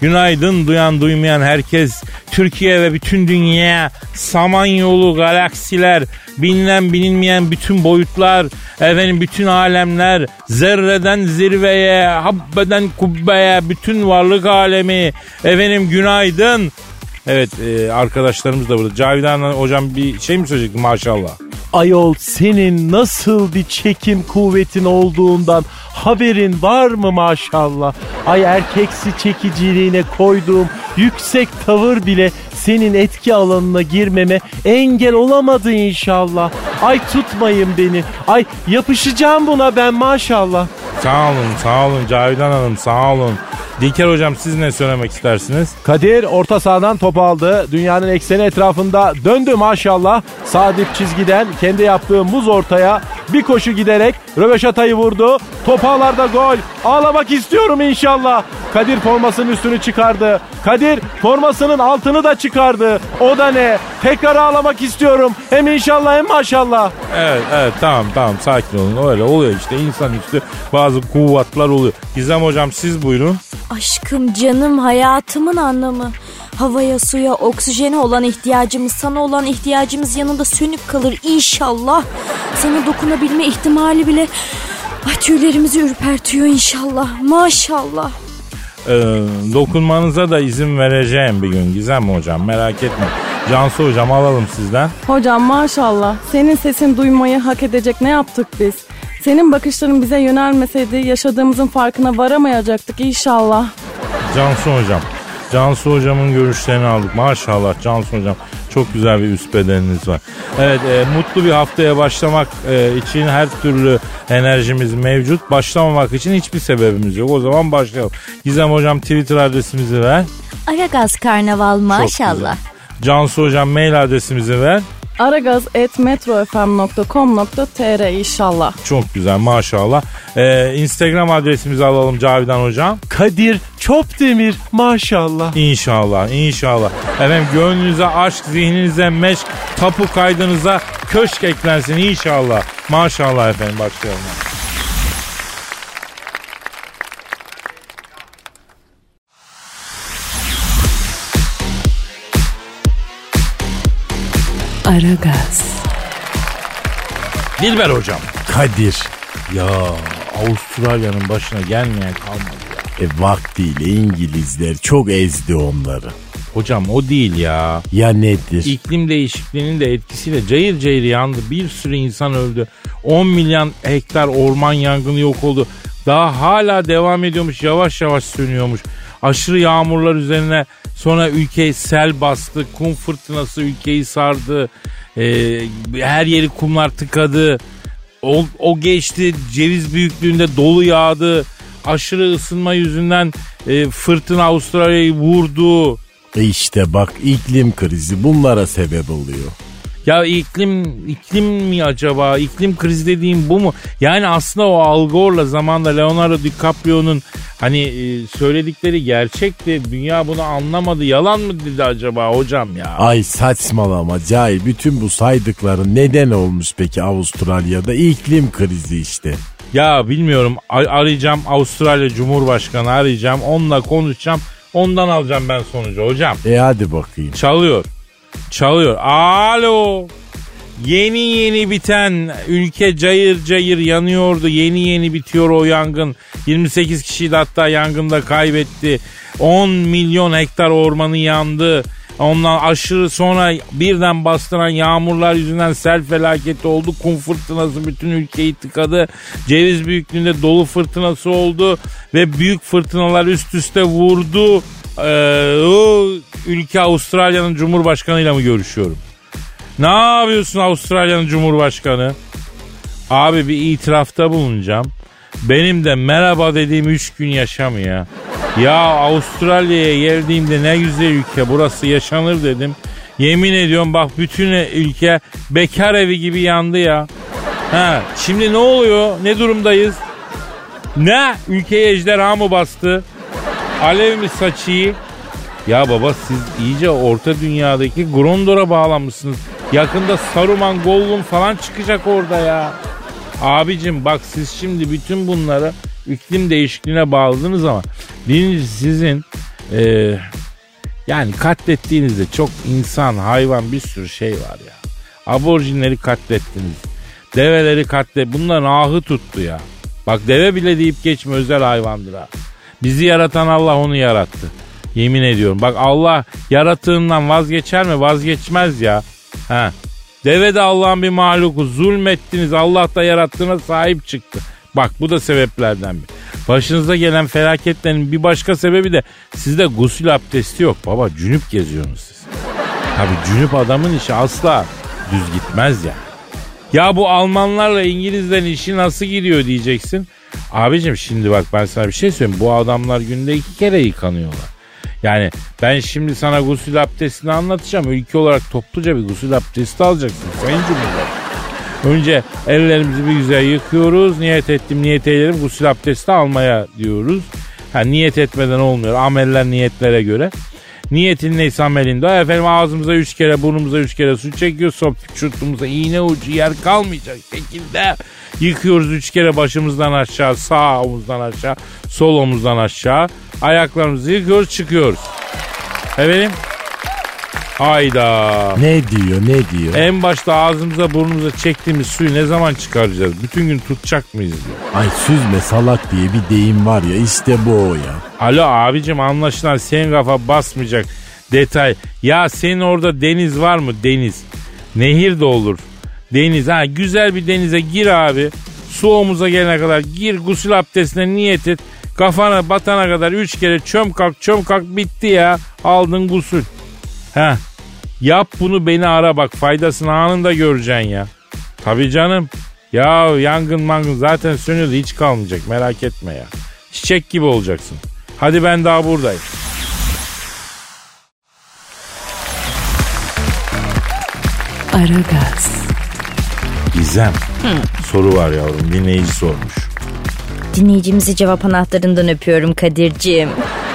Günaydın duyan duymayan herkes Türkiye ve bütün dünya Samanyolu galaksiler bilinen bilinmeyen bütün boyutlar efendim bütün alemler zerreden zirveye habbeden kubbeye bütün varlık alemi efendim günaydın Evet e, arkadaşlarımız da burada. Cavidan hocam bir şey mi söyleyecekti maşallah? Ayol senin nasıl bir çekim kuvvetin olduğundan haberin var mı maşallah? Ay erkeksi çekiciliğine koyduğum yüksek tavır bile senin etki alanına girmeme engel olamadı inşallah. Ay tutmayın beni. Ay yapışacağım buna ben maşallah. Sağ olun sağ olun Cavidan Hanım sağ olun. Dilker hocam siz ne söylemek istersiniz? Kadir orta sahadan topu aldı. Dünyanın ekseni etrafında döndü maşallah. Sağ dip çizgiden kendi yaptığı muz ortaya bir koşu giderek röveşatayı vurdu. Top ağlarda gol. Ağlamak istiyorum inşallah. Kadir formasının üstünü çıkardı. Kadir formasının altını da çıkardı. O da ne? Tekrar ağlamak istiyorum. Hem inşallah hem maşallah. Evet evet tamam tamam sakin olun öyle oluyor işte insanüstü bazı kuvvetler oluyor. Gizem hocam siz buyurun. Aşkım, canım, hayatımın anlamı. Havaya, suya, oksijene olan ihtiyacımız, sana olan ihtiyacımız yanında sönük kalır inşallah. Sana dokunabilme ihtimali bile ay, tüylerimizi ürpertiyor inşallah. Maşallah. Ee, dokunmanıza da izin vereceğim bir gün Gizem hocam merak etme. Cansu hocam alalım sizden. Hocam maşallah senin sesin duymayı hak edecek ne yaptık biz? Senin bakışların bize yönelmeseydi yaşadığımızın farkına varamayacaktık inşallah. Cansu hocam. Cansu hocamın görüşlerini aldık. Maşallah Cansu hocam çok güzel bir üst bedeniniz var. Evet e, mutlu bir haftaya başlamak e, için her türlü enerjimiz mevcut. Başlamamak için hiçbir sebebimiz yok. O zaman başlayalım. Gizem hocam Twitter adresimizi ver. Aragaz Karnaval maşallah. Cansu hocam mail adresimizi ver. aragaz.metrofm.com.tr inşallah. Çok güzel maşallah. Ee, Instagram adresimizi alalım Cavidan hocam. Kadir Çopdemir maşallah. İnşallah inşallah. Efendim gönlünüze aşk, zihninize meşk, tapu kaydınıza köşk eklensin inşallah. Maşallah efendim başlayalım. Aragaz. Dilber hocam. Kadir. Ya Avustralya'nın başına gelmeyen kalmadı ya. E vaktiyle İngilizler çok ezdi onları. Hocam o değil ya. Ya nedir? İklim değişikliğinin de etkisiyle cayır cayır yandı. Bir sürü insan öldü. 10 milyon hektar orman yangını yok oldu. Daha hala devam ediyormuş. Yavaş yavaş sönüyormuş. Aşırı yağmurlar üzerine sonra ülkeyi sel bastı. Kum fırtınası ülkeyi sardı. Ee, her yeri kumlar tıkadı. O, o geçti. Ceviz büyüklüğünde dolu yağdı. Aşırı ısınma yüzünden e, fırtına Avustralya'yı vurdu. E işte bak iklim krizi bunlara sebep oluyor. Ya iklim iklim mi acaba? İklim krizi dediğim bu mu? Yani aslında o Al Gore'la zamanda Leonardo DiCaprio'nun hani e, söyledikleri gerçekti. Dünya bunu anlamadı. Yalan mı dedi acaba hocam ya? Ay saçmalama cahil bütün bu saydıkların neden olmuş peki Avustralya'da iklim krizi işte. Ya bilmiyorum. Ar- arayacağım Avustralya Cumhurbaşkanı arayacağım. Onunla konuşacağım. Ondan alacağım ben sonucu hocam. E hadi bakayım. Çalıyor. Çalıyor. Alo. Yeni yeni biten ülke cayır cayır yanıyordu. Yeni yeni bitiyor o yangın. 28 kişi de hatta yangında kaybetti. 10 milyon hektar ormanı yandı. Ondan aşırı sonra birden bastıran yağmurlar yüzünden sel felaketi oldu. Kum fırtınası bütün ülkeyi tıkadı. Ceviz büyüklüğünde dolu fırtınası oldu. Ve büyük fırtınalar üst üste vurdu. Ee, o ülke Avustralya'nın Cumhurbaşkanıyla mı görüşüyorum? Ne yapıyorsun Avustralya'nın Cumhurbaşkanı? Abi bir itirafta bulunacağım. Benim de merhaba dediğim 3 gün yaşamıyor. Ya Avustralya'ya geldiğimde ne güzel ülke burası yaşanır dedim. Yemin ediyorum bak bütün ülke bekar evi gibi yandı ya. Ha, şimdi ne oluyor? Ne durumdayız? Ne? Ülkeye ejderha mı bastı? Alev mi saçıyı? Ya baba siz iyice orta dünyadaki Grondor'a bağlanmışsınız. Yakında Saruman, Gollum falan çıkacak orada ya. Abicim bak siz şimdi bütün bunları iklim değişikliğine bağladınız ama birincisi sizin e, yani katlettiğinizde çok insan, hayvan bir sürü şey var ya. Aborjinleri katlettiniz. Develeri katlet. Bunların ahı tuttu ya. Bak deve bile deyip geçme özel hayvandır ha. Bizi yaratan Allah onu yarattı. Yemin ediyorum. Bak Allah yaratığından vazgeçer mi? Vazgeçmez ya. Ha. Deve de Allah'ın bir mahluku. Zulmettiniz. Allah da yarattığına sahip çıktı. Bak bu da sebeplerden bir. Başınıza gelen felaketlerin bir başka sebebi de sizde gusül abdesti yok baba. Cünüp geziyorsunuz siz. Tabi cünüp adamın işi asla düz gitmez ya. Ya bu Almanlarla İngilizlerin işi nasıl gidiyor diyeceksin. Abicim şimdi bak ben sana bir şey söyleyeyim. Bu adamlar günde iki kere yıkanıyorlar. Yani ben şimdi sana gusül abdestini anlatacağım. Ülke olarak topluca bir gusül abdesti alacaksın Sayın Cumhurbaşkanı. Önce ellerimizi bir güzel yıkıyoruz. Niyet ettim niyet eylerim gusül abdesti almaya diyoruz. Ha, niyet etmeden olmuyor. Ameller niyetlere göre. Niyetin neyse amelinde. Efendim ağzımıza üç kere burnumuza üç kere su çekiyoruz. Sonra vücudumuza iğne ucu yer kalmayacak şekilde yıkıyoruz üç kere başımızdan aşağı sağ omuzdan aşağı sol omuzdan aşağı ayaklarımızı yıkıyoruz çıkıyoruz. Efendim Hayda. Ne diyor ne diyor? En başta ağzımıza burnumuza çektiğimiz suyu ne zaman çıkaracağız? Bütün gün tutacak mıyız diyor. Ay süzme salak diye bir deyim var ya işte bu o ya. Alo abicim anlaşılan senin kafa basmayacak detay. Ya senin orada deniz var mı deniz? Nehir de olur. Deniz ha güzel bir denize gir abi. Su omuza gelene kadar gir gusül abdestine niyet et. Kafana batana kadar üç kere çöm kalk çöm kalk bitti ya. Aldın gusül. Ha Yap bunu beni ara bak faydasını anında göreceksin ya. Tabii canım. Ya yangın mangın zaten sönüyordu hiç kalmayacak merak etme ya. Çiçek gibi olacaksın. Hadi ben daha buradayım. Aragaz. Gizem. Soru var yavrum dinleyici sormuş. Dinleyicimizi cevap anahtarından öpüyorum Kadir'ciğim.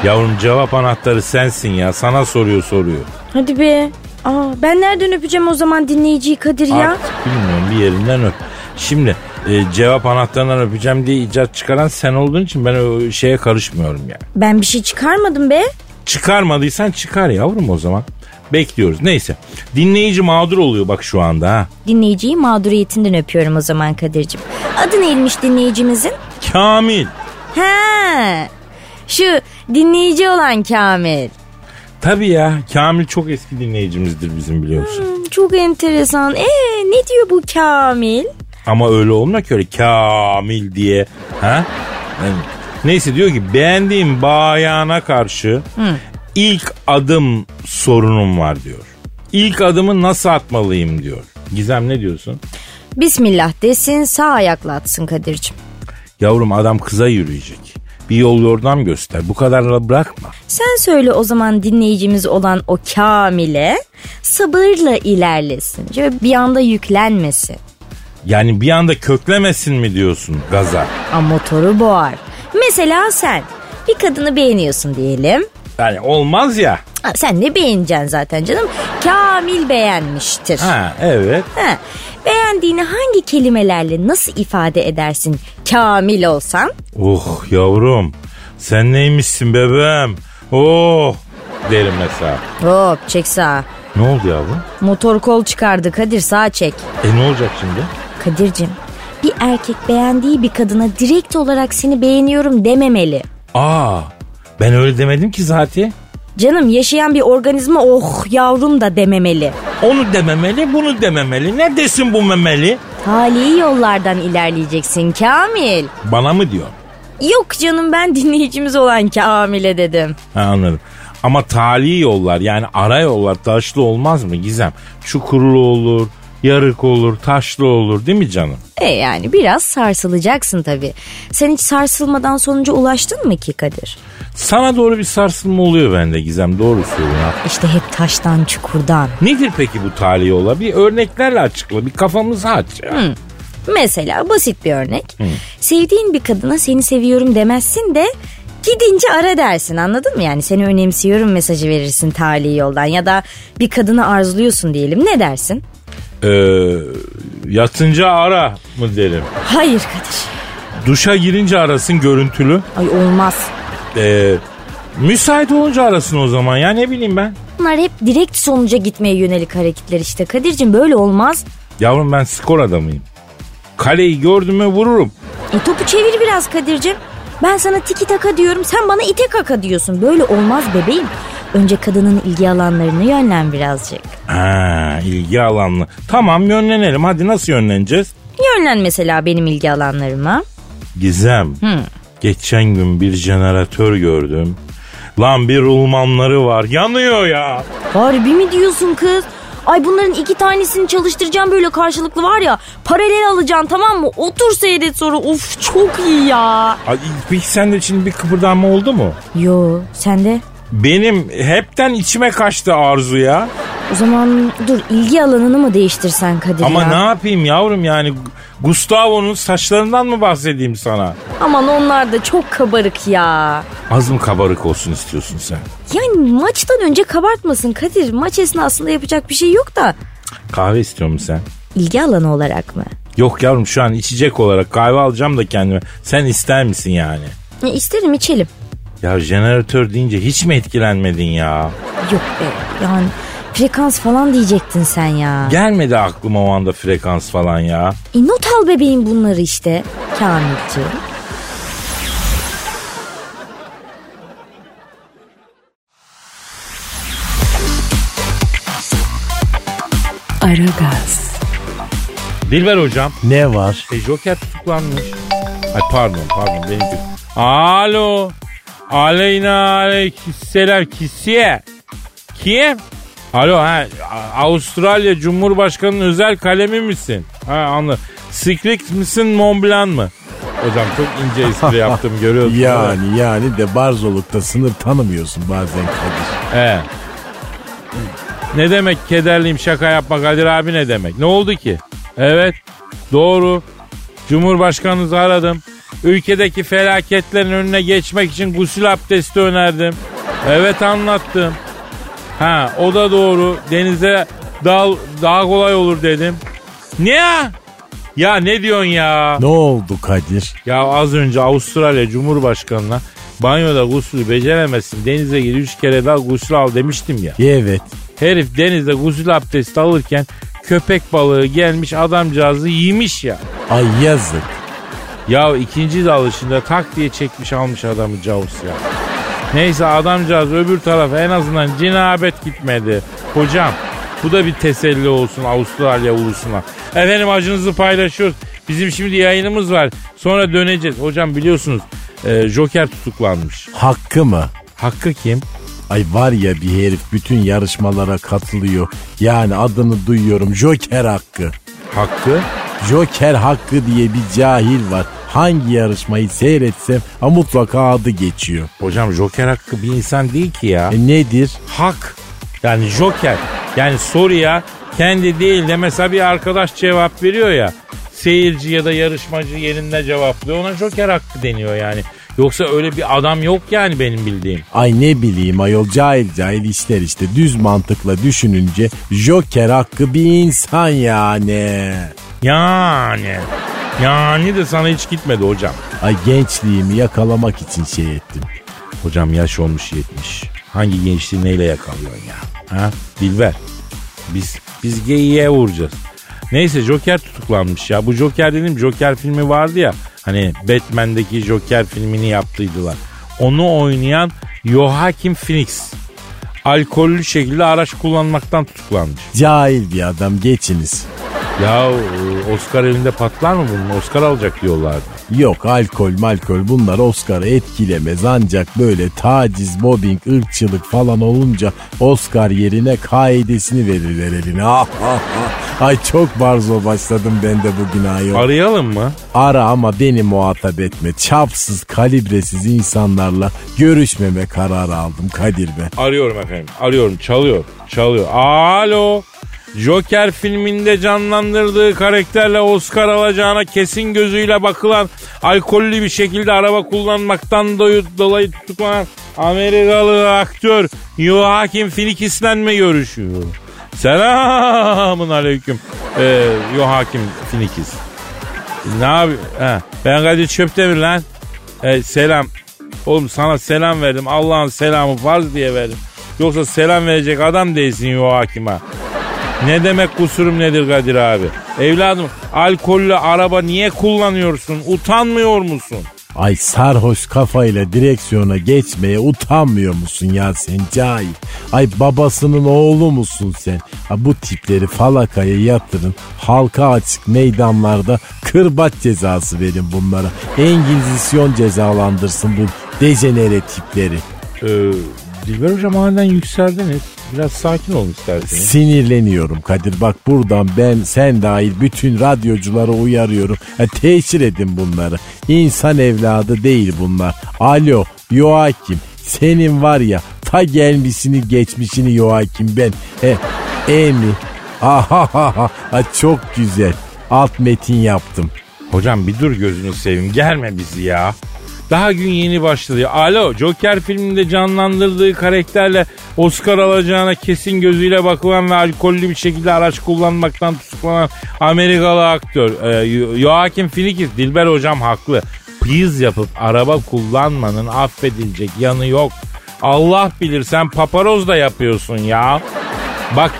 Yavrum cevap anahtarı sensin ya sana soruyor soruyor. Hadi be. Aa, ben nereden öpeceğim o zaman dinleyiciyi Kadir ya? Artık bilmiyorum bir yerinden öp. Şimdi e, cevap anahtarından öpeceğim diye icat çıkaran sen olduğun için ben o şeye karışmıyorum yani. Ben bir şey çıkarmadım be. Çıkarmadıysan çıkar yavrum o zaman. Bekliyoruz. Neyse. Dinleyici mağdur oluyor bak şu anda ha. Dinleyiciyi mağduriyetinden öpüyorum o zaman Kadir'cim. Adı neymiş dinleyicimizin? Kamil. Ha, şu dinleyici olan Kamil. Tabii ya Kamil çok eski dinleyicimizdir bizim biliyorsun. Hmm, Çok enteresan. Ee, ne diyor bu Kamil? Ama öyle olmuyor ki öyle Kamil diye. Ha? Yani neyse diyor ki beğendiğim bayana karşı ilk adım sorunum var diyor. İlk adımı nasıl atmalıyım diyor. Gizem ne diyorsun? Bismillah desin sağ ayakla atsın Kadir'cim. Yavrum adam kıza yürüyecek. Bir yol yordam göster. Bu kadarla bırakma. Sen söyle o zaman dinleyicimiz olan o Kamil'e sabırla ilerlesin. Şöyle bir anda yüklenmesin. Yani bir anda köklemesin mi diyorsun gaza? Ama motoru boğar. Mesela sen bir kadını beğeniyorsun diyelim. Yani olmaz ya. Ha, sen ne beğeneceksin zaten canım? Kamil beğenmiştir. Ha evet. Ha, beğendiğini hangi kelimelerle nasıl ifade edersin Kamil olsan? Oh yavrum sen neymişsin bebeğim? Oh derim mesela. Hop çek sağa. Ne oldu yavrum? Motor kol çıkardı Kadir sağa çek. E ne olacak şimdi? Kadir'cim bir erkek beğendiği bir kadına direkt olarak seni beğeniyorum dememeli. Aa ben öyle demedim ki zaten. Canım yaşayan bir organizma oh yavrum da dememeli. Onu dememeli bunu dememeli. Ne desin bu memeli? Tali yollardan ilerleyeceksin Kamil. Bana mı diyor? Yok canım ben dinleyicimiz olan Kamil'e dedim. Ha, anladım. Ama tali yollar yani ara yollar taşlı olmaz mı Gizem? Çukurlu olur, yarık olur, taşlı olur değil mi canım? E yani biraz sarsılacaksın tabii. Sen hiç sarsılmadan sonuca ulaştın mı ki Kadir? Sana doğru bir sarsılma oluyor bende Gizem doğru söylüyorsun. İşte hep taştan çukurdan. Nedir peki bu tali yollar? Bir örneklerle açıkla bir kafamızı aç. ya. Mesela basit bir örnek. Sevdiğin bir kadına seni seviyorum demezsin de gidince ara dersin anladın mı? Yani seni önemsiyorum mesajı verirsin tali yoldan ya da bir kadını arzuluyorsun diyelim ne dersin? Ee, yatınca ara mı derim. Hayır Kadir. Duşa girince arasın görüntülü. Ay olmaz. Ee, müsait olunca arasın o zaman ya ne bileyim ben. Bunlar hep direkt sonuca gitmeye yönelik hareketler işte. Kadir'cim böyle olmaz. Yavrum ben skor adamıyım. Kaleyi gördüm mü vururum. E topu çevir biraz Kadir'cim. Ben sana tiki taka diyorum sen bana ite kaka diyorsun. Böyle olmaz bebeğim. Önce kadının ilgi alanlarını yönlen birazcık. Ha, ilgi alanlı. Tamam yönlenelim. Hadi nasıl yönleneceğiz? Yönlen mesela benim ilgi alanlarıma. Gizem. Geçen gün bir jeneratör gördüm. Lan bir rulmanları var. Yanıyor ya. Harbi mi diyorsun kız? Ay bunların iki tanesini çalıştıracağım böyle karşılıklı var ya. Paralel alacaksın tamam mı? Otur seyret sonra. Of çok iyi ya. Ay, Peki sende şimdi bir kıpırdanma oldu mu? Yo sen de. Benim hepten içime kaçtı arzu ya. O zaman dur ilgi alanını mı değiştirsen Kadir Ama ya? ne yapayım yavrum yani Gustavo'nun saçlarından mı bahsedeyim sana? Aman onlar da çok kabarık ya. Az mı kabarık olsun istiyorsun sen? Yani maçtan önce kabartmasın Kadir. Maç esnasında yapacak bir şey yok da. Kahve istiyor musun sen? İlgi alanı olarak mı? Yok yavrum şu an içecek olarak kahve alacağım da kendime. Sen ister misin yani? E, isterim içelim. Ya jeneratör deyince hiç mi etkilenmedin ya? Yok be yani frekans falan diyecektin sen ya. Gelmedi aklıma o anda frekans falan ya. E, not al bebeğim bunları işte Kamilciğim. Aragaz, Dilber hocam. Ne var? E, Joker tutuklanmış. Ay pardon pardon benimki. Alo. Aleyna aleykümselam kisiye. Kim? Alo ha Avustralya Cumhurbaşkanı'nın özel kalemi misin? Ha anladım. Secret misin Mont Blanc mı? Hocam çok ince espri yaptım görüyorsun. Yani yani de barzolukta sınır tanımıyorsun bazen Kadir. He. Ne demek kederliyim şaka yapma Kadir abi ne demek? Ne oldu ki? Evet doğru. Cumhurbaşkanınızı aradım. Ülkedeki felaketlerin önüne geçmek için gusül abdesti önerdim. Evet anlattım. Ha o da doğru. Denize dal daha kolay olur dedim. Ne ya? Ne diyorsun ya? Ne oldu Kadir? Ya az önce Avustralya Cumhurbaşkanı'na banyoda gusülü beceremezsin denize gir üç kere daha gusül al demiştim ya. Evet. Herif denizde gusül abdesti alırken köpek balığı gelmiş adamcağızı yemiş ya. Ay yazık. Ya ikinci dalışında tak diye çekmiş almış adamı cavus ya. Neyse adamcağız öbür tarafa en azından cinabet gitmedi. Hocam bu da bir teselli olsun Avustralya ulusuna. Efendim acınızı paylaşıyoruz. Bizim şimdi yayınımız var. Sonra döneceğiz. Hocam biliyorsunuz e, Joker tutuklanmış. Hakkı mı? Hakkı kim? Ay var ya bir herif bütün yarışmalara katılıyor. Yani adını duyuyorum Joker Hakkı. Hakkı? Joker Hakkı diye bir cahil var. Hangi yarışmayı seyretsem ha mutlaka adı geçiyor. Hocam Joker Hakkı bir insan değil ki ya. E nedir? Hak. Yani Joker. Yani soruya kendi değil de mesela bir arkadaş cevap veriyor ya. Seyirci ya da yarışmacı yerinde cevaplıyor. Ona Joker hakkı deniyor yani. Yoksa öyle bir adam yok yani benim bildiğim. Ay ne bileyim ayol cahil cahil işler işte düz mantıkla düşününce Joker Hakkı bir insan yani. Yani. Yani de sana hiç gitmedi hocam. Ay gençliğimi yakalamak için şey ettim. Hocam yaş olmuş 70. Hangi gençliği neyle yakalıyorsun ya? Ha? Dilber. Biz biz geyiğe vuracağız. Neyse Joker tutuklanmış ya. Bu Joker dedim Joker filmi vardı ya. Hani Batman'deki Joker filmini yaptıydılar. Onu oynayan Joaquin Phoenix alkollü şekilde araç kullanmaktan tutuklanmış. Cahil bir adam geçiniz. Ya e, Oscar elinde patlar mı bunun? Oscar alacak diyorlardı. Yok alkol malkol bunlar Oscar'ı etkilemez ancak böyle taciz, mobbing, ırkçılık falan olunca Oscar yerine kaidesini verirler eline. Ah, ah, ah. Ay çok barzo başladım ben de bugün ayol. Arayalım mı? Ara ama beni muhatap etme. Çapsız, kalibresiz insanlarla görüşmeme kararı aldım Kadir be. Arıyorum efendim. Arıyorum. Çalıyor. Çalıyor. Alo. Joker filminde canlandırdığı karakterle Oscar alacağına kesin gözüyle bakılan alkollü bir şekilde araba kullanmaktan dolayı, tutuklanan Amerikalı aktör Joaquin Phoenix'le mi görüşüyor? Selamun aleyküm ee, Joaquin Phoenix. Ne yapıyor? Ha, ben Kadir Çöptemir lan. E, selam. Oğlum sana selam verdim. Allah'ın selamı farz diye verdim. Yoksa selam verecek adam değilsin Joakim'a. Ne demek kusurum nedir Kadir abi? Evladım alkollü araba niye kullanıyorsun? Utanmıyor musun? Ay sarhoş kafayla direksiyona geçmeye utanmıyor musun ya sen cahil? Ay babasının oğlu musun sen? Ha, bu tipleri falakaya yatırın. Halka açık meydanlarda kırbaç cezası verin bunlara. Engizisyon cezalandırsın bu dejenere tipleri. Ee, Dilber hocam aniden yükseldiniz. Biraz sakin olun isterseniz. Sinirleniyorum Kadir. Bak buradan ben sen dahil bütün radyoculara uyarıyorum. Ha, teşhir edin bunları. İnsan evladı değil bunlar. Alo Joakim senin var ya ta gelmişini geçmişini Joakim ben. E, e mi? Ahahaha çok güzel. Alt metin yaptım. Hocam bir dur gözünü seveyim gelme bizi ya. Daha gün yeni başladı. Alo Joker filminde canlandırdığı karakterle Oscar alacağına kesin gözüyle bakılan ve alkollü bir şekilde araç kullanmaktan tutuklanan Amerikalı aktör e, Joaquin Phoenix Dilber hocam haklı. Please yapıp araba kullanmanın affedilecek yanı yok. Allah bilir sen paparoz da yapıyorsun ya. Bak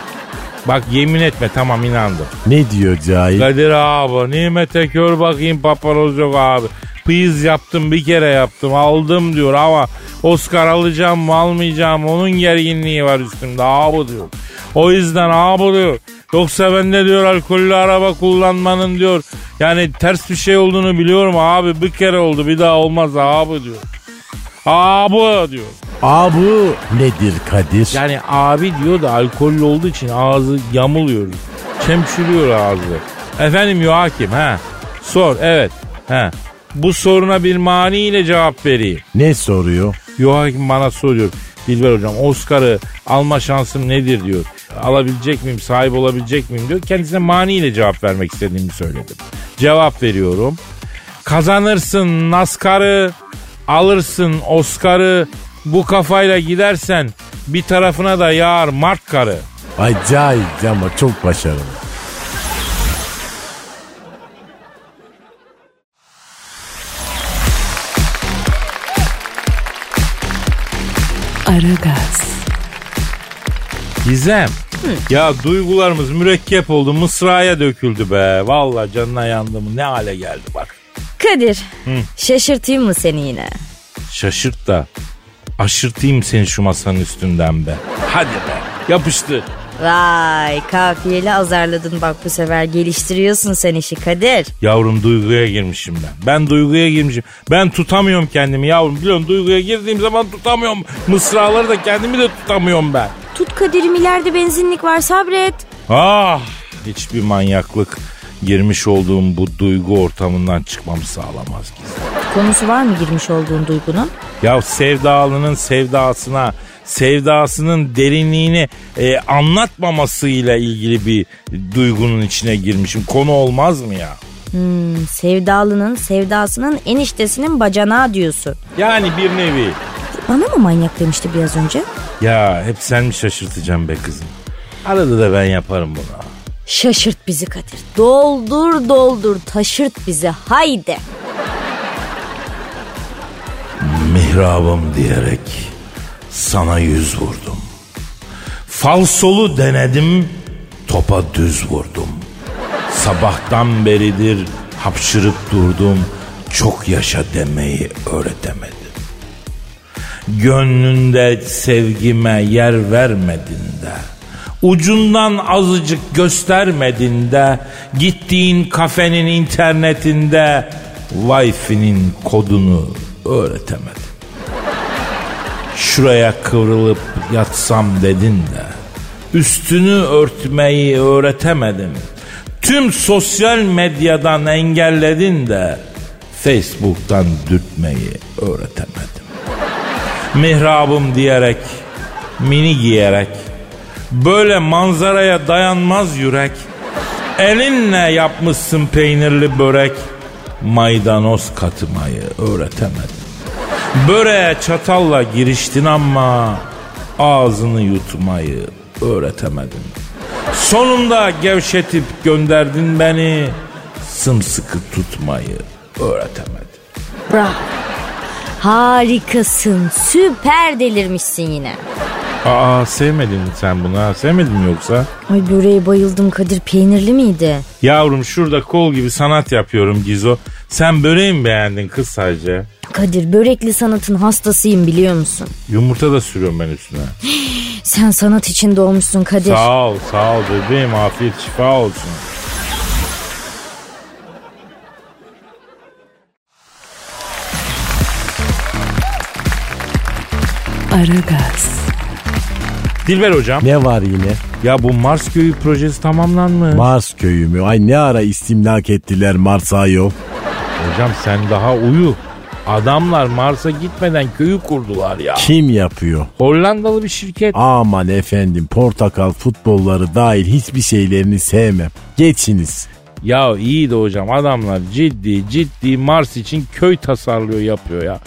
Bak yemin etme tamam inandım. Ne diyor cahil? Kadir abi nimete kör bakayım paparoz yok abi. Please yaptım bir kere yaptım aldım diyor ama Oscar alacağım mı almayacağım onun gerginliği var üstümde abi diyor. O yüzden abi diyor. Yoksa ben de diyor alkollü araba kullanmanın diyor. Yani ters bir şey olduğunu biliyorum abi bir kere oldu bir daha olmaz abi diyor. Abi diyor. Abi nedir Kadir? Yani abi diyor da alkollü olduğu için ağzı yamuluyor. Çemçürüyor ağzı. Efendim Joakim ha. Sor evet. Ha. Bu soruna bir mani ile cevap vereyim. Ne soruyor? Joakim bana soruyor. Dilber hocam Oscar'ı alma şansım nedir diyor. Alabilecek miyim, sahip olabilecek miyim diyor. Kendisine mani ile cevap vermek istediğimi söyledim. Cevap veriyorum. Kazanırsın NASCAR'ı, alırsın Oscar'ı. Bu kafayla gidersen bir tarafına da yağar Mart karı. Ay cahil ama çok başarılı. Aragaz. Gizem. Ya duygularımız mürekkep oldu. Mısraya döküldü be. Vallahi canına yandım. Ne hale geldi bak. Kadir şaşırtayım mı seni yine? Şaşırt da aşırtayım seni şu masanın üstünden be. Hadi be. Yapıştı. Vay kafiyeli azarladın bak bu sefer geliştiriyorsun sen işi Kadir. Yavrum duyguya girmişim ben. Ben duyguya girmişim. Ben tutamıyorum kendimi yavrum. Biliyorsun duyguya girdiğim zaman tutamıyorum. Mısraları da kendimi de tutamıyorum ben. Tut Kadir'im ileride benzinlik var sabret. Ah hiçbir manyaklık girmiş olduğum bu duygu ortamından çıkmamı sağlamaz gizli. Konusu var mı girmiş olduğun duygunun? Ya sevdalının sevdasına, sevdasının derinliğini e, anlatmamasıyla ilgili bir duygunun içine girmişim. Konu olmaz mı ya? Hmm, sevdalının sevdasının eniştesinin bacanağı diyorsun. Yani bir nevi. Bana mı manyak demişti biraz önce? Ya hep sen mi şaşırtacaksın be kızım? Arada da ben yaparım bunu. Şaşırt bizi Kadir. Doldur doldur taşırt bizi haydi. Mihrabım diyerek sana yüz vurdum. Falsolu denedim, topa düz vurdum. Sabahtan beridir hapşırıp durdum. Çok yaşa demeyi öğretemedim. Gönlünde sevgime yer vermedin de. Ucundan azıcık göstermedin de. Gittiğin kafenin internetinde Wi-Fi'nin kodunu öğretemedim. Şuraya kıvrılıp yatsam dedin de. Üstünü örtmeyi öğretemedim. Tüm sosyal medyadan engelledin de Facebook'tan dürtmeyi öğretemedim. Mihrabım diyerek, mini giyerek, böyle manzaraya dayanmaz yürek. Elinle yapmışsın peynirli börek, maydanoz katmayı öğretemedim. Böreğe çatalla giriştin ama ağzını yutmayı öğretemedim. Sonunda gevşetip gönderdin beni, sımsıkı tutmayı öğretemedim. Bravo. Harikasın. Süper delirmişsin yine. Aa sevmedin mi sen bunu ha? Sevmedin mi yoksa? Ay böreğe bayıldım Kadir. Peynirli miydi? Yavrum şurada kol gibi sanat yapıyorum Gizo. Sen böreği mi beğendin kız sadece? Kadir börekli sanatın hastasıyım biliyor musun? Yumurta da sürüyorum ben üstüne. Sen sanat içinde olmuşsun Kadir. Sağ ol sağ ol bebeğim afiyet şifa olsun. Aragaz, Dilber hocam. Ne var yine? Ya bu Mars köyü projesi tamamlanmış. Mars köyü mü? Ay ne ara istimlak ettiler Mars'a ayol. hocam sen daha uyu. Adamlar Mars'a gitmeden köyü kurdular ya. Kim yapıyor? Hollandalı bir şirket. Aman efendim portakal futbolları dahil hiçbir şeylerini sevmem. Geçiniz. Ya iyi de hocam adamlar ciddi ciddi Mars için köy tasarlıyor yapıyor ya.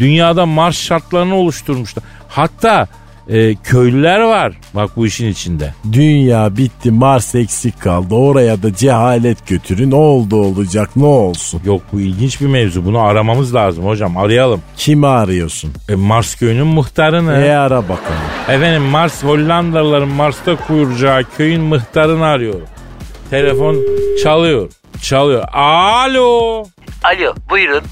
Dünyada Mars şartlarını oluşturmuşlar. Hatta e, köylüler var bak bu işin içinde. Dünya bitti Mars eksik kaldı. Oraya da cehalet götürün. Oldu olacak ne olsun. Yok bu ilginç bir mevzu bunu aramamız lazım hocam arayalım. Kimi arıyorsun? E, Mars köyünün muhtarını. E ara bakalım. Efendim Mars Hollandalıların Mars'ta kuracağı köyün muhtarını arıyorum. Telefon çalıyor. Çalıyor. Alo. Alo buyurun.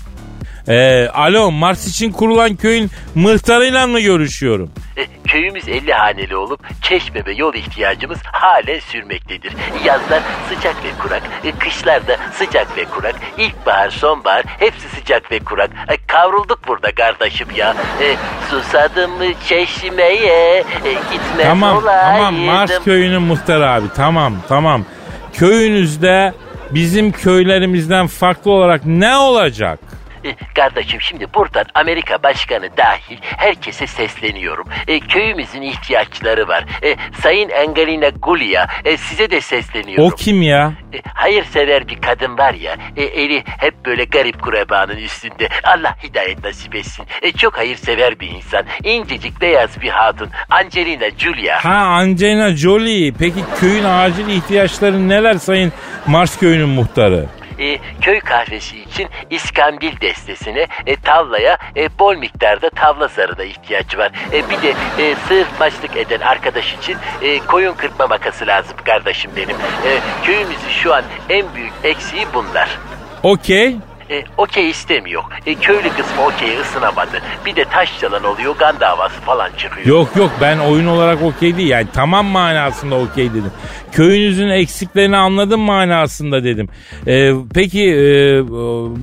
Ee, alo Mars için kurulan köyün muhtarıyla mı görüşüyorum? E, köyümüz 50 haneli olup çeşme ve yol ihtiyacımız halen sürmektedir. Yazlar sıcak ve kurak, e, kışlarda sıcak ve kurak, ilkbahar, sonbahar hepsi sıcak ve kurak. E, kavrulduk burada kardeşim ya. E, susadım mı çeşmeye, e, gitmez Tamam olaydım. tamam Mars köyünün muhtarı abi tamam tamam. Köyünüzde bizim köylerimizden farklı olarak ne olacak? E, Kardeşim şimdi buradan Amerika Başkanı dahil herkese sesleniyorum. E, köyümüzün ihtiyaçları var. E, Sayın Angelina Gulia e, size de sesleniyorum. O kim ya? E, hayırsever bir kadın var ya e, eli hep böyle garip kurebanın üstünde. Allah hidayet nasip etsin. E, çok hayırsever bir insan. İncecik beyaz bir hatun. Angelina Julia. Ha Angelina Jolie. Peki köyün acil ihtiyaçları neler sayın Mars köyünün muhtarı? E, köy kahvesi için iskambil destesine, e, tavlaya, e, bol miktarda tavla zarına ihtiyaç var. E, bir de e, sığır maçlık eden arkadaş için e, koyun kırpma makası lazım kardeşim benim. E, köyümüzün şu an en büyük eksiği bunlar. Okey. E, okey istemiyor. E, köylü kısmı okey ısınamadı. Bir de taş çalan oluyor, gan davası falan çıkıyor. Yok yok ben oyun olarak okey değil. Yani tamam manasında okey dedim. Köyünüzün eksiklerini anladım manasında dedim. Ee, peki e,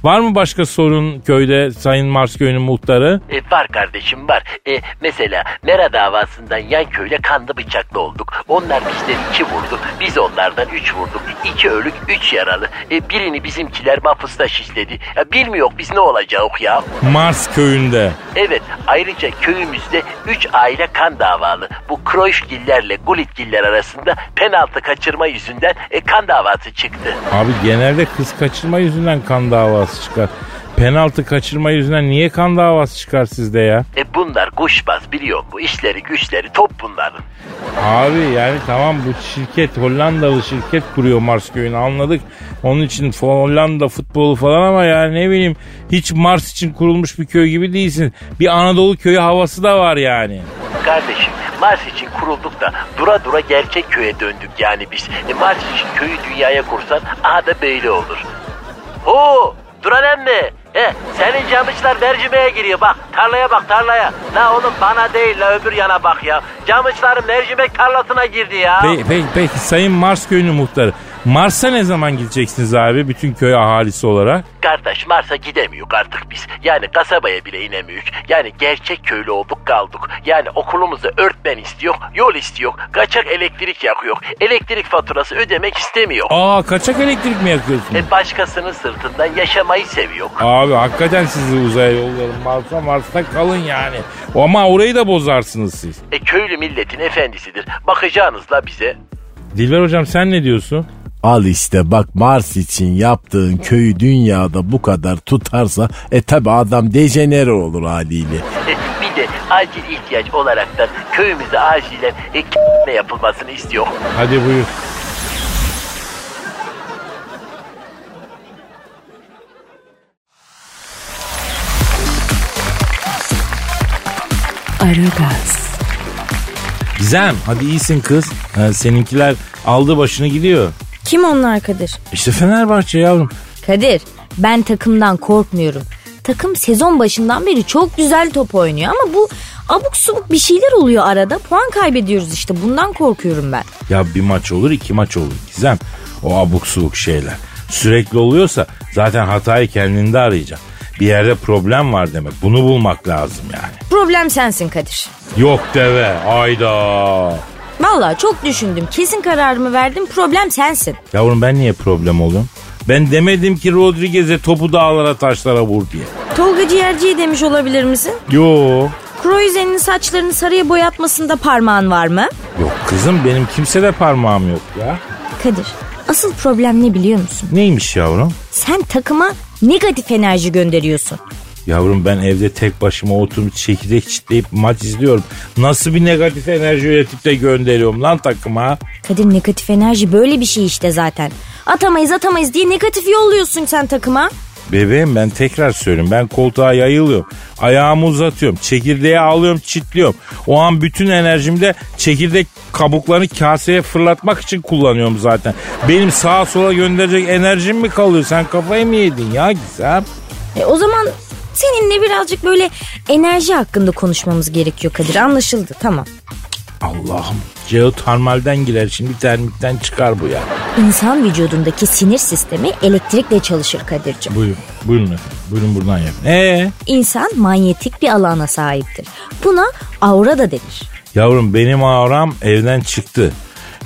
var mı başka sorun köyde Sayın Mars köyünün muhtarı? E, var kardeşim var. E, mesela Mera davasından yan köyle kanlı bıçaklı olduk. Onlar bizden iki vurdu. Biz onlardan üç vurduk. İki ölük, üç yaralı. E, birini bizimkiler mahpusta şişledi. Ya, bilmiyor biz ne olacak ya. Mars köyünde. Evet ayrıca köyümüzde üç aile kan davalı. Bu Kroişgillerle Gulitgiller arasında penaltı kaçırma yüzünden e, kan davası çıktı. Abi genelde kız kaçırma yüzünden kan davası çıkar. Penaltı kaçırma yüzünden niye kan davası çıkar sizde ya? E bunlar kuşbaz biliyor musun? İşleri güçleri top bunların. Abi yani tamam bu şirket Hollandalı şirket kuruyor Mars köyünü anladık. Onun için Hollanda futbolu falan ama yani ne bileyim hiç Mars için kurulmuş bir köy gibi değilsin. Bir Anadolu köyü havası da var yani. kardeşim Mars için kurulduk da dura dura gerçek köye döndük yani biz. E, Mars için köyü dünyaya kursan aha da böyle olur. Oo, Duran emmi. He, senin camışlar mercimeğe giriyor bak. Tarlaya bak tarlaya. La oğlum bana değil la öbür yana bak ya. Camışların mercimek tarlasına girdi ya. Peki, peki, peki Sayın Mars köyünün muhtarı. Mars'a ne zaman gideceksiniz abi bütün köy ahalisi olarak? Kardeş Mars'a gidemiyor artık biz. Yani kasabaya bile inemiyoruz. Yani gerçek köylü olduk kaldık. Yani okulumuzda öğretmen istiyor, yol istiyor, kaçak elektrik yakıyor. Elektrik faturası ödemek istemiyor. Aa kaçak elektrik mi yakıyorsunuz? E başkasının sırtından yaşamayı seviyor. Abi hakikaten sizi uzaya yollayalım. Mars'a Mars'ta kalın yani. Ama orayı da bozarsınız siz. E köylü milletin efendisidir. Bakacağınızla bize. Dilber hocam sen ne diyorsun? Al işte bak Mars için yaptığın köyü dünyada bu kadar tutarsa e tabi adam dejenere olur haliyle. Bir de acil ihtiyaç olaraktan köyümüzde acilen e, ne yapılmasını istiyor. Hadi buyur. Aragaz, Gizem hadi iyisin kız. Ha, seninkiler aldı başını gidiyor. Kim onlar Kadir? İşte Fenerbahçe yavrum. Kadir ben takımdan korkmuyorum. Takım sezon başından beri çok güzel top oynuyor ama bu abuk subuk bir şeyler oluyor arada. Puan kaybediyoruz işte bundan korkuyorum ben. Ya bir maç olur iki maç olur Gizem. O abuk subuk şeyler. Sürekli oluyorsa zaten hatayı kendinde arayacak. Bir yerde problem var demek. Bunu bulmak lazım yani. Problem sensin Kadir. Yok deve. Ayda. Vallahi çok düşündüm. Kesin kararımı verdim. Problem sensin. Yavrum ben niye problem oluyorum? Ben demedim ki Rodriguez'e topu dağlara taşlara vur diye. Tolga Ciğerci'ye demiş olabilir misin? Yo. Kroizen'in saçlarını sarıya boyatmasında parmağın var mı? Yok kızım benim kimsede parmağım yok ya. Kadir asıl problem ne biliyor musun? Neymiş yavrum? Sen takıma negatif enerji gönderiyorsun. Yavrum ben evde tek başıma oturup çekirdek çitleyip maç izliyorum. Nasıl bir negatif enerji üretip de gönderiyorum lan takıma? Kadir negatif enerji böyle bir şey işte zaten. Atamayız atamayız diye negatif yolluyorsun sen takıma. Bebeğim ben tekrar söylüyorum. Ben koltuğa yayılıyorum. Ayağımı uzatıyorum. Çekirdeği alıyorum çitliyorum. O an bütün enerjimi de çekirdek kabuklarını kaseye fırlatmak için kullanıyorum zaten. Benim sağa sola gönderecek enerjim mi kalıyor? Sen kafayı mı yedin ya Gizem? E, o zaman seninle birazcık böyle enerji hakkında konuşmamız gerekiyor Kadir. Anlaşıldı tamam. Allah'ım. Jeotermalden girer şimdi termikten çıkar bu ya. İnsan vücudundaki sinir sistemi elektrikle çalışır Kadir'cim. Buyurun. Buyurun efendim. Buyurun buradan yapın. Ee, İnsan manyetik bir alana sahiptir. Buna aura da denir. yavrum benim auram evden çıktı.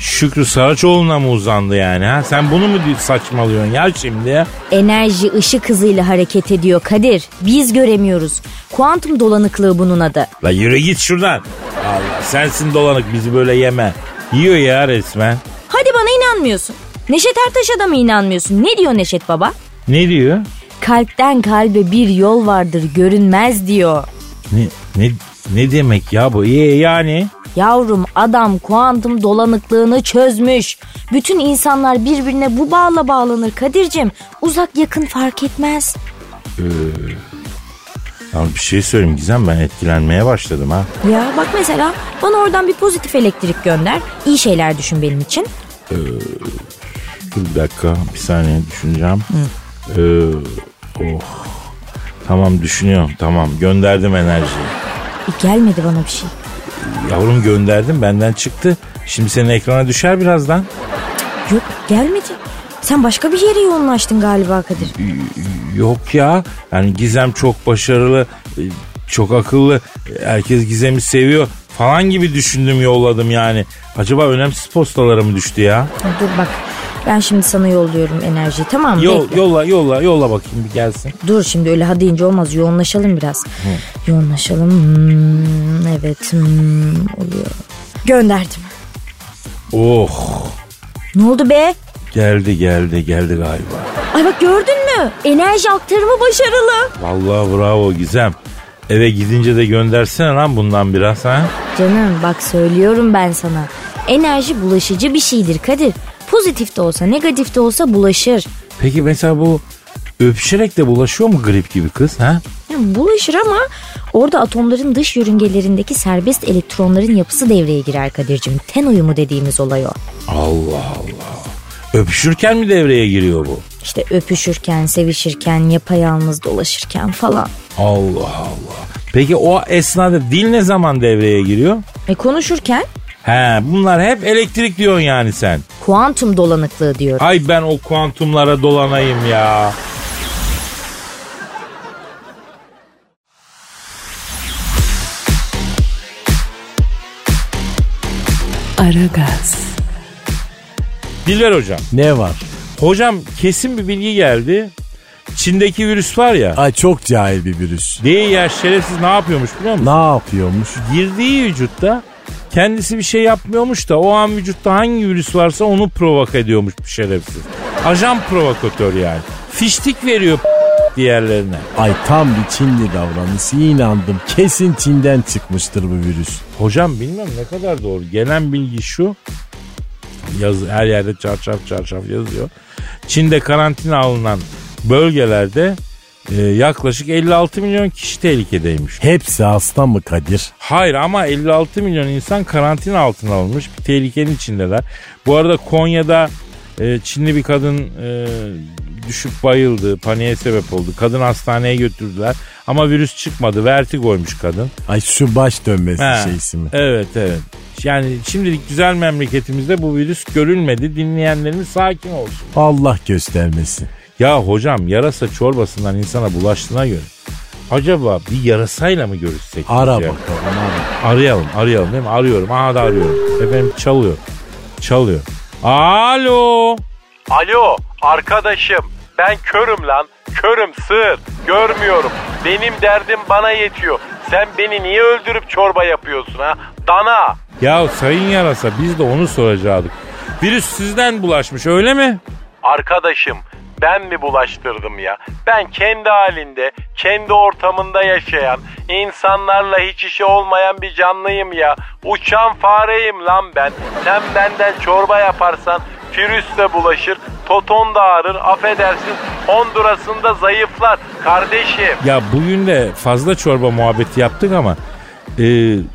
Şükrü Saraçoğlu'na mı uzandı yani ha? Sen bunu mu saçmalıyorsun ya şimdi? Enerji ışık hızıyla hareket ediyor Kadir. Biz göremiyoruz. Kuantum dolanıklığı bunun adı. La yürü git şuradan. Allah sensin dolanık bizi böyle yeme. Yiyor ya resmen. Hadi bana inanmıyorsun. Neşet Ertaş'a da mı inanmıyorsun? Ne diyor Neşet Baba? Ne diyor? Kalpten kalbe bir yol vardır görünmez diyor. Ne, ne, ne demek ya bu? İyi yani. Yavrum adam kuantum dolanıklığını çözmüş. Bütün insanlar birbirine bu bağla bağlanır Kadir'cim. Uzak yakın fark etmez. Ya bir şey söyleyeyim Gizem ben etkilenmeye başladım ha. Ya bak mesela bana oradan bir pozitif elektrik gönder. İyi şeyler düşün benim için. Dur bir dakika bir saniye düşüneceğim. Ee, oh. Tamam düşünüyorum tamam gönderdim enerjiyi. Gelmedi bana bir şey. Yavrum gönderdim benden çıktı. Şimdi senin ekrana düşer birazdan. Yok gelmedi. Sen başka bir yere yoğunlaştın galiba Kadir. Yok ya. Yani Gizem çok başarılı, e, çok akıllı. Herkes Gizem'i seviyor falan gibi düşündüm yolladım yani. Acaba önemsiz postalara mı düştü ya? Dur bak ben şimdi sana yolluyorum enerjiyi tamam mı? Yol, Bekle. yolla yolla yolla bakayım bir gelsin. Dur şimdi öyle ha deyince olmaz yoğunlaşalım biraz. Yoğunlaşalım. Hmm, evet hmm, oluyor. Gönderdim. Oh Ne oldu be? geldi geldi geldi galiba. Ay bak gördün mü? Enerji aktarımı başarılı. Vallahi bravo Gizem. Eve gidince de göndersene lan bundan biraz ha. Canım bak söylüyorum ben sana. Enerji bulaşıcı bir şeydir Kadir. Pozitif de olsa negatif de olsa bulaşır. Peki mesela bu öpüşerek de bulaşıyor mu grip gibi kız ha? Yani bulaşır ama orada atomların dış yörüngelerindeki serbest elektronların yapısı devreye girer Kadir'cim. Ten uyumu dediğimiz olay o. Allah Allah. Öpüşürken mi devreye giriyor bu? İşte öpüşürken, sevişirken, yapayalnız dolaşırken falan. Allah Allah. Peki o esnada dil ne zaman devreye giriyor? E konuşurken He bunlar hep elektrik diyorsun yani sen. kuantum dolanıklığı diyor. Ay ben o kuantumlara dolanayım ya. Aragaz, Dilber hocam. Ne var? Hocam kesin bir bilgi geldi. Çin'deki virüs var ya. Ay çok cahil bir virüs. Değil ya şerefsiz ne yapıyormuş biliyor musun? Ne yapıyormuş? Girdiği vücutta kendisi bir şey yapmıyormuş da o an vücutta hangi virüs varsa onu provok ediyormuş bir şerefsiz. Ajan provokatör yani. Fiştik veriyor diğerlerine. Ay tam bir Çinli davranışı inandım. Kesin Çin'den çıkmıştır bu virüs. Hocam bilmem ne kadar doğru. Gelen bilgi şu. Yaz, her yerde çarşaf çarşaf yazıyor. Çin'de karantina alınan bölgelerde e, yaklaşık 56 milyon kişi tehlikedeymiş. Hepsi hasta mı Kadir? Hayır ama 56 milyon insan karantina altına alınmış. Bir tehlikenin içindeler. Bu arada Konya'da e, Çinli bir kadın e, düşüp bayıldı. Paniğe sebep oldu. Kadın hastaneye götürdüler. Ama virüs çıkmadı. Vertigoymuş kadın. Ay şu baş dönmesi Ha, şeysi mi? Evet evet. Yani şimdilik güzel memleketimizde bu virüs görülmedi. Dinleyenlerimiz sakin olsun. Allah göstermesin. Ya hocam yarasa çorbasından insana bulaştığına göre acaba bir yarasayla mı görüşsek? Ara ya? bakalım ara. Arayalım arayalım değil mi? Arıyorum. Aha da arıyorum. Efendim çalıyor. Çalıyor. Alo. Alo arkadaşım ben körüm lan körüm sığır görmüyorum benim derdim bana yetiyor sen beni niye öldürüp çorba yapıyorsun ha dana Ya sayın yarasa biz de onu soracaktık. Virüs sizden bulaşmış öyle mi? Arkadaşım ben mi bulaştırdım ya? Ben kendi halinde, kendi ortamında yaşayan, insanlarla hiç işi olmayan bir canlıyım ya. Uçan fareyim lan ben. Sen benden çorba yaparsan virüs de bulaşır, toton da ağrır, affedersin Honduras'ın da zayıflar kardeşim. Ya bugün de fazla çorba muhabbeti yaptık ama e,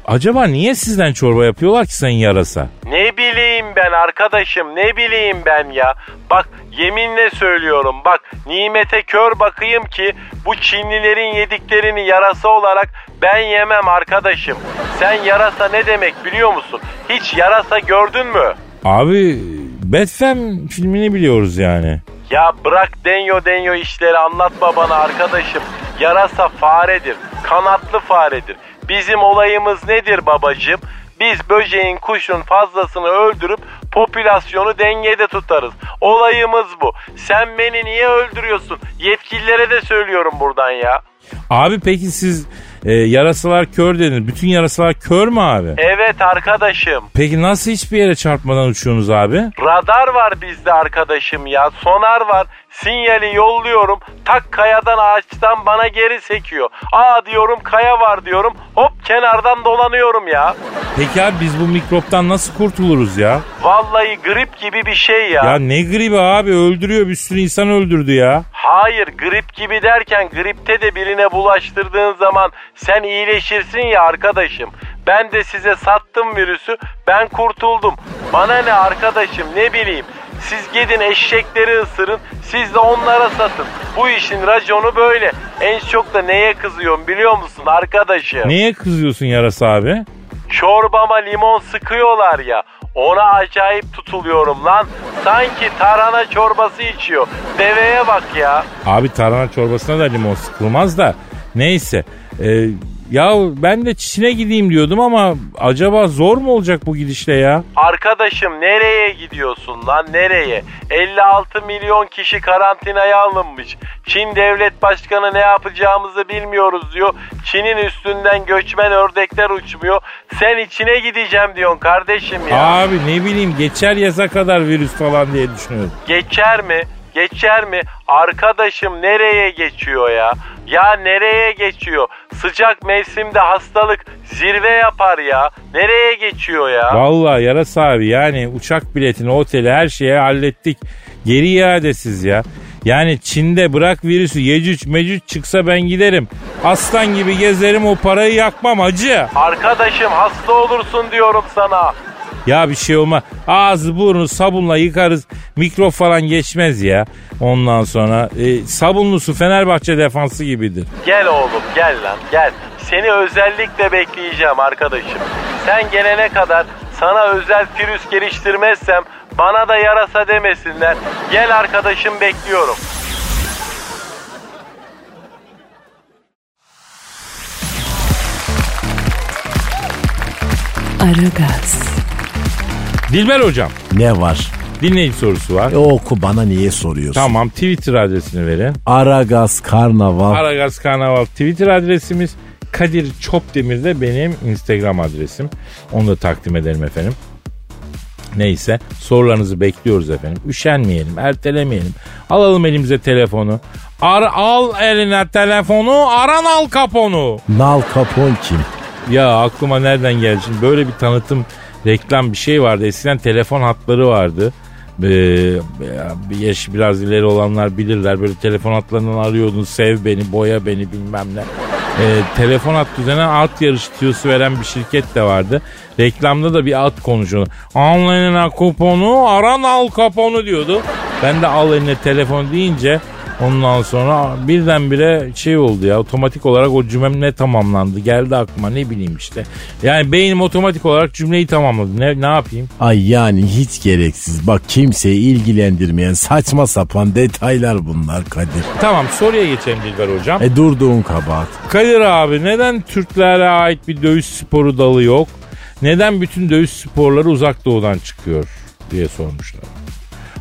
acaba niye sizden çorba yapıyorlar ki sayın yarasa? Ne bileyim ben arkadaşım ne bileyim ben ya. Bak yeminle söylüyorum bak nimete kör bakayım ki bu Çinlilerin yediklerini yarasa olarak ben yemem arkadaşım. Sen yarasa ne demek biliyor musun? Hiç yarasa gördün mü? Abi Batman filmini biliyoruz yani. Ya bırak denyo denyo işleri anlatma bana arkadaşım. Yarasa faredir, kanatlı faredir. Bizim olayımız nedir babacığım? Biz böceğin kuşun fazlasını öldürüp popülasyonu dengede tutarız. Olayımız bu. Sen beni niye öldürüyorsun? Yetkililere de söylüyorum buradan ya. Abi peki siz e, yarasalar kör dediniz. Bütün yarasalar kör mü abi? Evet arkadaşım. Peki nasıl hiçbir yere çarpmadan uçuyorsunuz abi? Radar var bizde arkadaşım ya. Sonar var. Sinyali yolluyorum. Tak kayadan ağaçtan bana geri sekiyor. Aa diyorum kaya var diyorum. Hop kenardan dolanıyorum ya. Peki abi biz bu mikroptan nasıl kurtuluruz ya? Vallahi grip gibi bir şey ya. Ya ne gribi abi öldürüyor bir sürü insan öldürdü ya. Hayır grip gibi derken gripte de birine bulaştırdığın zaman sen iyileşirsin ya arkadaşım. Ben de size sattım virüsü ben kurtuldum. Bana ne arkadaşım ne bileyim. Siz gidin eşekleri ısırın siz de onlara satın. Bu işin raconu böyle. En çok da neye kızıyorum biliyor musun arkadaşım? Neye kızıyorsun yarasa abi? Çorbama limon sıkıyorlar ya. Ona acayip tutuluyorum lan. Sanki tarhana çorbası içiyor. Deveye bak ya. Abi tarhana çorbasına da limon sıkılmaz da. Neyse. Ee, ya ben de Çin'e gideyim diyordum ama acaba zor mu olacak bu gidişle ya? Arkadaşım nereye gidiyorsun lan nereye? 56 milyon kişi karantinaya alınmış. Çin devlet başkanı ne yapacağımızı bilmiyoruz diyor. Çin'in üstünden göçmen ördekler uçmuyor. Sen içine gideceğim diyorsun kardeşim ya. Abi ne bileyim geçer yaza kadar virüs falan diye düşünüyorum. Geçer mi? Geçer mi? Arkadaşım nereye geçiyor ya? Ya nereye geçiyor? Sıcak mevsimde hastalık zirve yapar ya. Nereye geçiyor ya? Vallahi yarasa abi yani uçak biletini, oteli her şeye hallettik. Geri iadesiz ya. Yani Çin'de bırak virüsü Yecüc Mecüc çıksa ben giderim. Aslan gibi gezerim o parayı yakmam hacı. Arkadaşım hasta olursun diyorum sana. Ya bir şey olmaz. Ağzı burnu sabunla yıkarız. Mikrop falan geçmez ya. Ondan sonra e, sabunlu su Fenerbahçe defansı gibidir. Gel oğlum gel lan gel. Seni özellikle bekleyeceğim arkadaşım. Sen gelene kadar sana özel virüs geliştirmezsem bana da yarasa demesinler. Gel arkadaşım bekliyorum. Aragaz, Dilber hocam Ne var? dinleyici sorusu var. E oku bana niye soruyorsun? Tamam Twitter adresini verin. Aragaz Karnaval. Aragaz Karnaval Twitter adresimiz. Kadir Çopdemir de benim Instagram adresim. Onu da takdim ederim efendim. Neyse sorularınızı bekliyoruz efendim. Üşenmeyelim, ertelemeyelim. Alalım elimize telefonu. Ar al eline telefonu, aran al kaponu. Nal Capone kim? Ya aklıma nereden geldi şimdi böyle bir tanıtım reklam bir şey vardı. Eskiden telefon hatları vardı. Ee, yaş biraz ileri olanlar bilirler. Böyle telefon hatlarından arıyordun sev beni boya beni bilmem ne. Ee, telefon hattı üzerine at yarışı tüyosu veren bir şirket de vardı. Reklamda da bir at konuşuyordu. Al eline kuponu aran al kaponu diyordu. Ben de al eline telefon deyince Ondan sonra birdenbire şey oldu ya otomatik olarak o cümlem ne tamamlandı geldi aklıma ne bileyim işte. Yani beynim otomatik olarak cümleyi tamamladı ne, ne yapayım? Ay yani hiç gereksiz. Bak kimseyi ilgilendirmeyen saçma sapan detaylar bunlar Kadir. Tamam soruya geçelim Dilber hocam. E durduğun kabahat. Kadir abi neden Türklere ait bir dövüş sporu dalı yok? Neden bütün dövüş sporları uzak doğudan çıkıyor diye sormuşlar.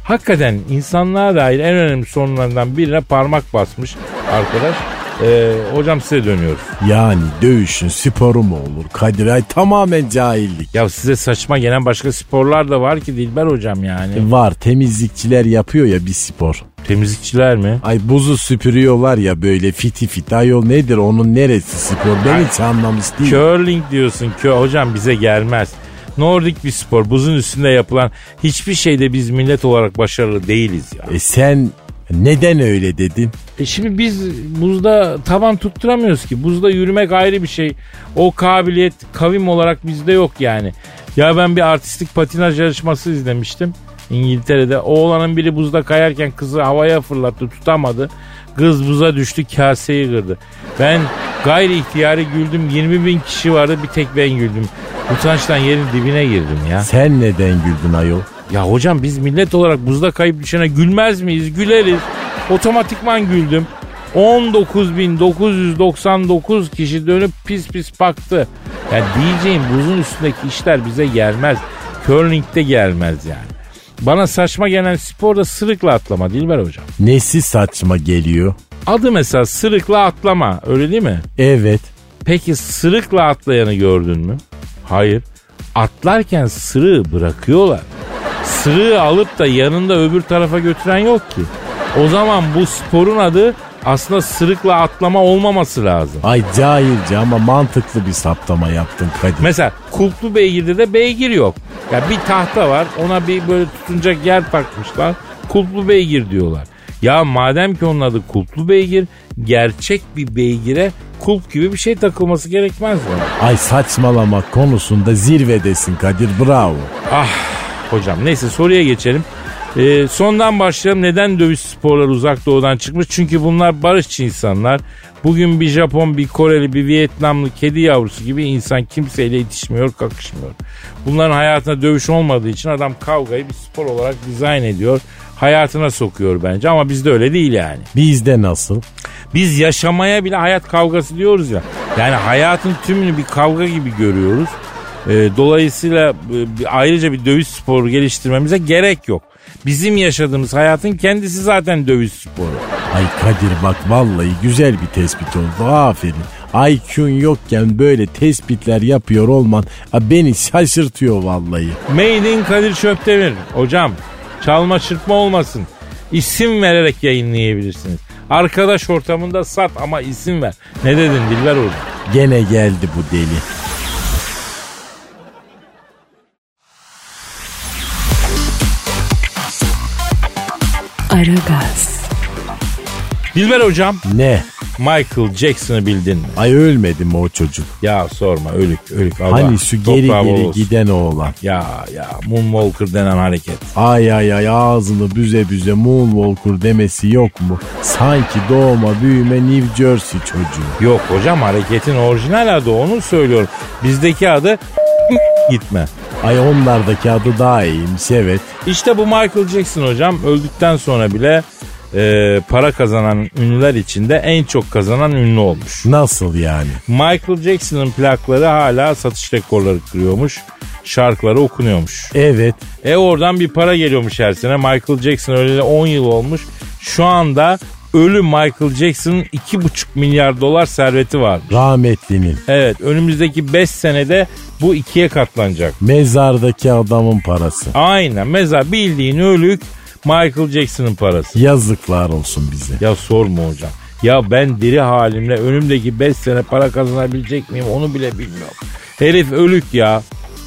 Hakikaten insanlığa dair en önemli sorunlardan birine parmak basmış arkadaş. Ee, hocam size dönüyoruz. Yani dövüşün sporu mu olur Kadir? Ay tamamen cahillik. Ya size saçma gelen başka sporlar da var ki Dilber hocam yani. Var temizlikçiler yapıyor ya bir spor. Temizlikçiler mi? Ay buzu süpürüyorlar ya böyle fiti fiti. Ayol nedir onun neresi spor? Ben hiç anlamış değilim. Curling diyorsun ki hocam bize gelmez. Nordik bir spor. Buzun üstünde yapılan hiçbir şeyde biz millet olarak başarılı değiliz ya. E sen neden öyle dedin? E şimdi biz buzda taban tutturamıyoruz ki. Buzda yürümek ayrı bir şey. O kabiliyet kavim olarak bizde yok yani. Ya ben bir artistik patinaj yarışması izlemiştim. İngiltere'de oğlanın biri buzda kayarken kızı havaya fırlattı tutamadı. Kız buza düştü kaseyi kırdı. Ben gayri ihtiyari güldüm 20 bin kişi vardı bir tek ben güldüm. Utançtan yerin dibine girdim ya. Sen neden güldün ayol? Ya hocam biz millet olarak buzda kayıp düşene gülmez miyiz? Güleriz. Otomatikman güldüm. 19.999 kişi dönüp pis pis baktı. Ya diyeceğim buzun üstündeki işler bize gelmez. Curling'de gelmez yani. Bana saçma gelen spor da sırıkla atlama Dilber hocam. Nesi saçma geliyor? Adı mesela sırıkla atlama öyle değil mi? Evet. Peki sırıkla atlayanı gördün mü? Hayır. Atlarken sırığı bırakıyorlar. Sırığı alıp da yanında öbür tarafa götüren yok ki. O zaman bu sporun adı aslında sırıkla atlama olmaması lazım. Ay cahilce ama mantıklı bir saptama yaptın Kadir. Mesela kulplu beygirde de beygir yok. Ya bir tahta var ona bir böyle tutunacak yer takmışlar. Kulplu beygir diyorlar. Ya madem ki onun adı kulplu beygir gerçek bir beygire kulp gibi bir şey takılması gerekmez mi? Ay saçmalamak konusunda zirvedesin Kadir bravo. Ah hocam neyse soruya geçelim. Ee, sondan başlayalım. Neden dövüş sporları uzak doğudan çıkmış? Çünkü bunlar barışçı insanlar. Bugün bir Japon, bir Koreli, bir Vietnamlı kedi yavrusu gibi insan kimseyle itişmiyor, kakışmıyor. Bunların hayatında dövüş olmadığı için adam kavgayı bir spor olarak dizayn ediyor. Hayatına sokuyor bence ama bizde öyle değil yani. Bizde nasıl? Biz yaşamaya bile hayat kavgası diyoruz ya. Yani hayatın tümünü bir kavga gibi görüyoruz. Ee, dolayısıyla e, ayrıca bir dövüş sporu geliştirmemize gerek yok. Bizim yaşadığımız hayatın kendisi zaten dövüş sporu. Ay Kadir bak vallahi güzel bir tespit oldu aferin. IQ'un yokken böyle tespitler yapıyor olman beni şaşırtıyor vallahi. Made in Kadir Çöptemir. Hocam çalma çırpma olmasın. İsim vererek yayınlayabilirsiniz. Arkadaş ortamında sat ama isim ver. Ne dedin Dilber hocam? Gene geldi bu deli. Aragaz, Dilber hocam Ne? Michael Jackson'ı bildin mi? Ay ölmedi mi o çocuk? Ya sorma ölük ölük. Allah Hani şu geri geri olsun. giden oğlan. Ya ya Moonwalker denen hareket. Ay ay ay ağzını büze büze Moonwalker demesi yok mu? Sanki doğma büyüme New Jersey çocuğu. Yok hocam hareketin orijinal adı onu söylüyorum. Bizdeki adı gitme. Ay onlardaki adı daha iyiymiş evet. İşte bu Michael Jackson hocam öldükten sonra bile e, para kazanan ünlüler içinde en çok kazanan ünlü olmuş. Nasıl yani? Michael Jackson'ın plakları hala satış rekorları kırıyormuş. Şarkıları okunuyormuş. Evet. E oradan bir para geliyormuş her sene. Michael Jackson öyle 10 yıl olmuş. Şu anda ölü Michael Jackson'ın 2,5 milyar dolar serveti var. Rahmetlinin. Evet önümüzdeki 5 senede bu ikiye katlanacak. Mezardaki adamın parası. Aynen mezar bildiğin ölük Michael Jackson'ın parası. Yazıklar olsun bize. Ya sorma hocam. Ya ben diri halimle önümdeki 5 sene para kazanabilecek miyim onu bile bilmiyorum. Herif ölük ya.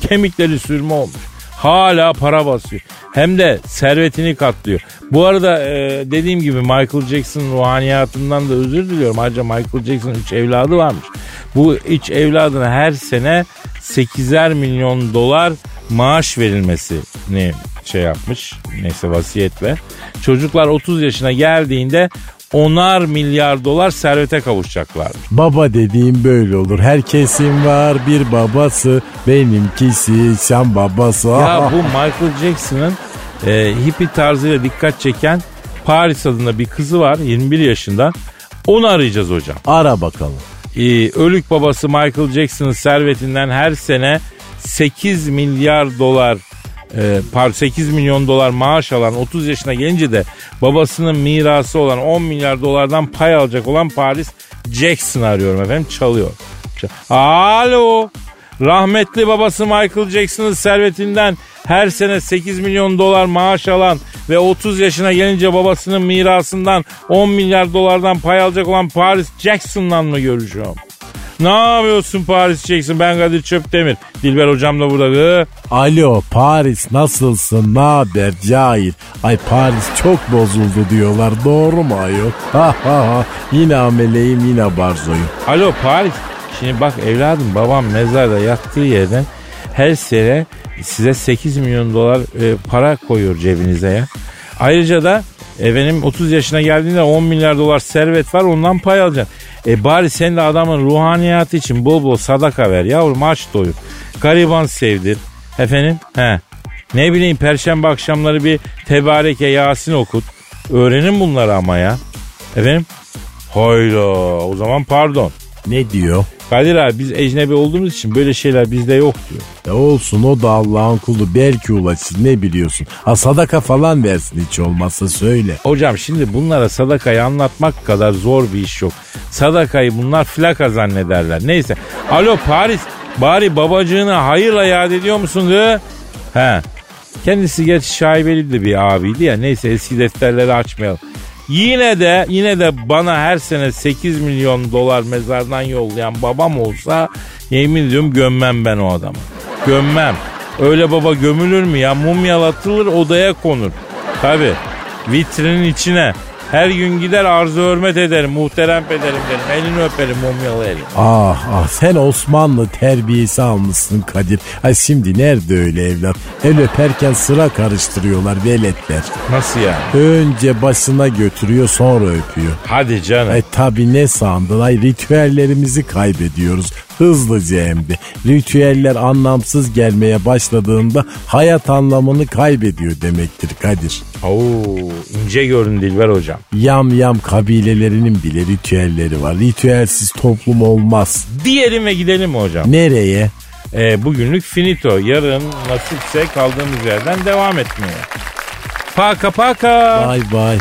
Kemikleri sürme olmuş. Hala para basıyor. Hem de servetini katlıyor. Bu arada e, dediğim gibi Michael Jackson ruhaniyatından da özür diliyorum. Ayrıca Michael Jackson'ın 3 evladı varmış. Bu 3 evladına her sene 8'er milyon dolar maaş verilmesini şey yapmış. Neyse vasiyetle. Çocuklar 30 yaşına geldiğinde onar milyar dolar servete kavuşacaklar. Baba dediğim böyle olur. Herkesin var bir babası. Benimkisi sen babası. Ya bu Michael Jackson'ın e, hippie tarzıyla dikkat çeken Paris adında bir kızı var 21 yaşında. Onu arayacağız hocam. Ara bakalım. Ee, ölük babası Michael Jackson'ın servetinden her sene 8 milyar dolar e, par 8 milyon dolar maaş alan 30 yaşına gelince de babasının mirası olan 10 milyar dolardan pay alacak olan Paris Jackson arıyorum efendim çalıyor. Alo. Rahmetli babası Michael Jackson'ın servetinden her sene 8 milyon dolar maaş alan ve 30 yaşına gelince babasının mirasından 10 milyar dolardan pay alacak olan Paris Jackson'la mı görüşüyorum? Ne yapıyorsun Paris Jackson? Ben Kadir Çöptemir. Dilber hocam da burada. Alo Paris nasılsın? Ne haber cahil? Ay Paris çok bozuldu diyorlar. Doğru mu ayol? Ha ha ha. Yine ameleyim yine barzoyum. Alo Paris. Şimdi bak evladım babam mezarda yattığı yerden her sene size 8 milyon dolar e, para koyuyor cebinize ya. Ayrıca da e, benim 30 yaşına geldiğinde 10 milyar dolar servet var ondan pay alacaksın. E bari sen de adamın ruhaniyatı için bol bol sadaka ver yavrum aç doyur. Gariban sevdir. Efendim? He. Ne bileyim perşembe akşamları bir tebareke Yasin okut. Öğrenin bunları ama ya. Efendim? Hayda o zaman pardon. Ne diyor? Kadir abi biz ecnebi olduğumuz için böyle şeyler bizde yok diyor. Ya olsun o da Allah'ın kulu belki ulaşır ne biliyorsun. Ha sadaka falan versin hiç olmazsa söyle. Hocam şimdi bunlara sadakayı anlatmak kadar zor bir iş yok. Sadakayı bunlar flaka zannederler. Neyse. Alo Paris bari babacığını hayırla yad ediyor musun? Hı? He. Kendisi gerçi şaibeli de bir abiydi ya. Neyse eski defterleri açmayalım. Yine de yine de bana her sene 8 milyon dolar mezardan yollayan babam olsa yemin ediyorum gömmem ben o adamı. Gömmem. Öyle baba gömülür mü ya? Mumyalatılır odaya konur. Tabi. Vitrinin içine. Her gün gider arzu hürmet ederim, muhterem pederim derim. Elini öperim mumyalı elini. Ah ah sen Osmanlı terbiyesi almışsın Kadir. Ha şimdi nerede öyle evlat? El öperken sıra karıştırıyorlar veletler. Nasıl yani? Önce başına götürüyor sonra öpüyor. Hadi canım. E tabi ne sandın ay ritüellerimizi kaybediyoruz hızlıca hem de. Ritüeller anlamsız gelmeye başladığında hayat anlamını kaybediyor demektir Kadir. Oo, ince görün Dilber hocam. Yam yam kabilelerinin bile ritüelleri var. Ritüelsiz toplum olmaz. Diyelim ve gidelim mi hocam? Nereye? Ee, bugünlük finito. Yarın nasipse kaldığımız yerden devam etmeye. Paka paka. Bay bay.